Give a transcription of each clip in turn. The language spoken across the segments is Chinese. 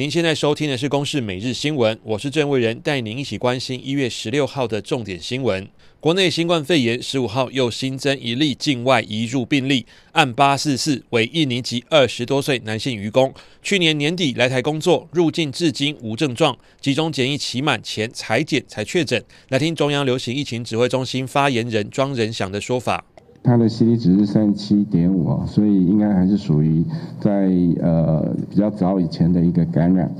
您现在收听的是《公视每日新闻》，我是郑伟仁，带您一起关心一月十六号的重点新闻。国内新冠肺炎十五号又新增一例境外移入病例，案八四四为印尼籍二十多岁男性渔工，去年年底来台工作，入境至今无症状，集中检疫期满前采检才确诊。来听中央流行疫情指挥中心发言人庄仁祥的说法。它的 CT 值是三十七点五啊，所以应该还是属于在呃比较早以前的一个感染。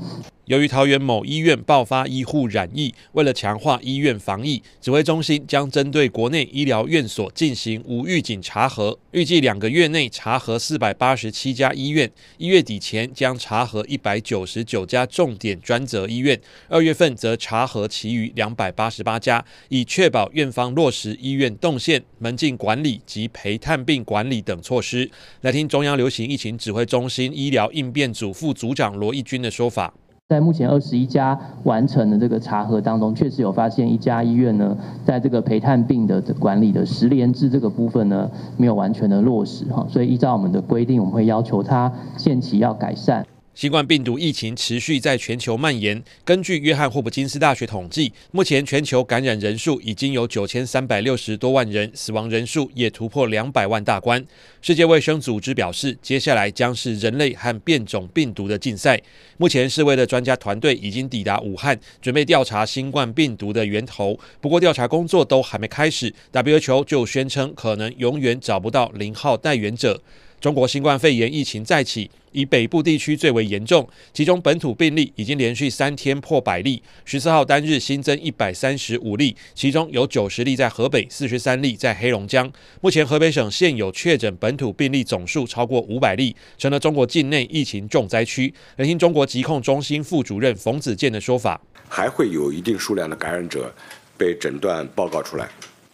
由于桃园某医院爆发医护染疫，为了强化医院防疫，指挥中心将针对国内医疗院所进行无预警查核，预计两个月内查核四百八十七家医院，一月底前将查核一百九十九家重点专责医院，二月份则查核其余两百八十八家，以确保院方落实医院动线、门禁管理及陪探病管理等措施。来听中央流行疫情指挥中心医疗应变组副组长罗义军的说法。在目前二十一家完成的这个查核当中，确实有发现一家医院呢，在这个陪探病的管理的十连制这个部分呢，没有完全的落实哈，所以依照我们的规定，我们会要求他限期要改善。新冠病毒疫情持续在全球蔓延。根据约翰霍普金斯大学统计，目前全球感染人数已经有九千三百六十多万人，死亡人数也突破两百万大关。世界卫生组织表示，接下来将是人类和变种病毒的竞赛。目前，世卫的专家团队已经抵达武汉，准备调查新冠病毒的源头。不过，调查工作都还没开始，WHO 就宣称可能永远找不到零号带源者。中国新冠肺炎疫情再起，以北部地区最为严重，其中本土病例已经连续三天破百例。十四号单日新增一百三十五例，其中有九十例在河北，四十三例在黑龙江。目前河北省现有确诊本土病例总数超过五百例，成了中国境内疫情重灾区。来听中国疾控中心副主任冯子健的说法：还会有一定数量的感染者被诊断报告出来，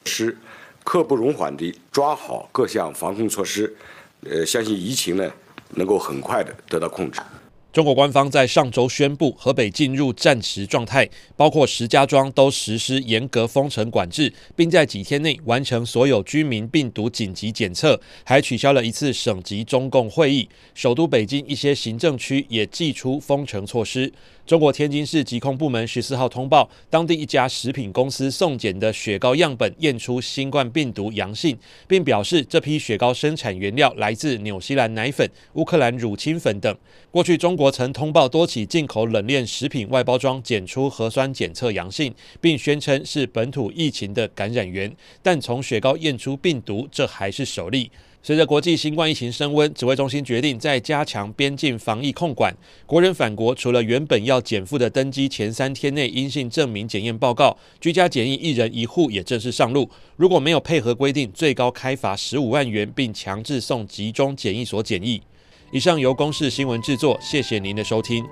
是刻不容缓地抓好各项防控措施。呃，相信疫情呢能够很快的得到控制。中国官方在上周宣布，河北进入战时状态，包括石家庄都实施严格封城管制，并在几天内完成所有居民病毒紧急检测，还取消了一次省级中共会议。首都北京一些行政区也祭出封城措施。中国天津市疾控部门十四号通报，当地一家食品公司送检的雪糕样本验出新冠病毒阳性，并表示这批雪糕生产原料来自纽西兰奶粉、乌克兰乳清粉等。过去中国曾通报多起进口冷链食品外包装检出核酸检测阳性，并宣称是本土疫情的感染源，但从雪糕验出病毒，这还是首例。随着国际新冠疫情升温，指挥中心决定再加强边境防疫控管。国人返国除了原本要减负的登机前三天内阴性证明检验报告，居家检疫一人一户也正式上路。如果没有配合规定，最高开罚十五万元，并强制送集中检疫所检疫。以上由公视新闻制作，谢谢您的收听。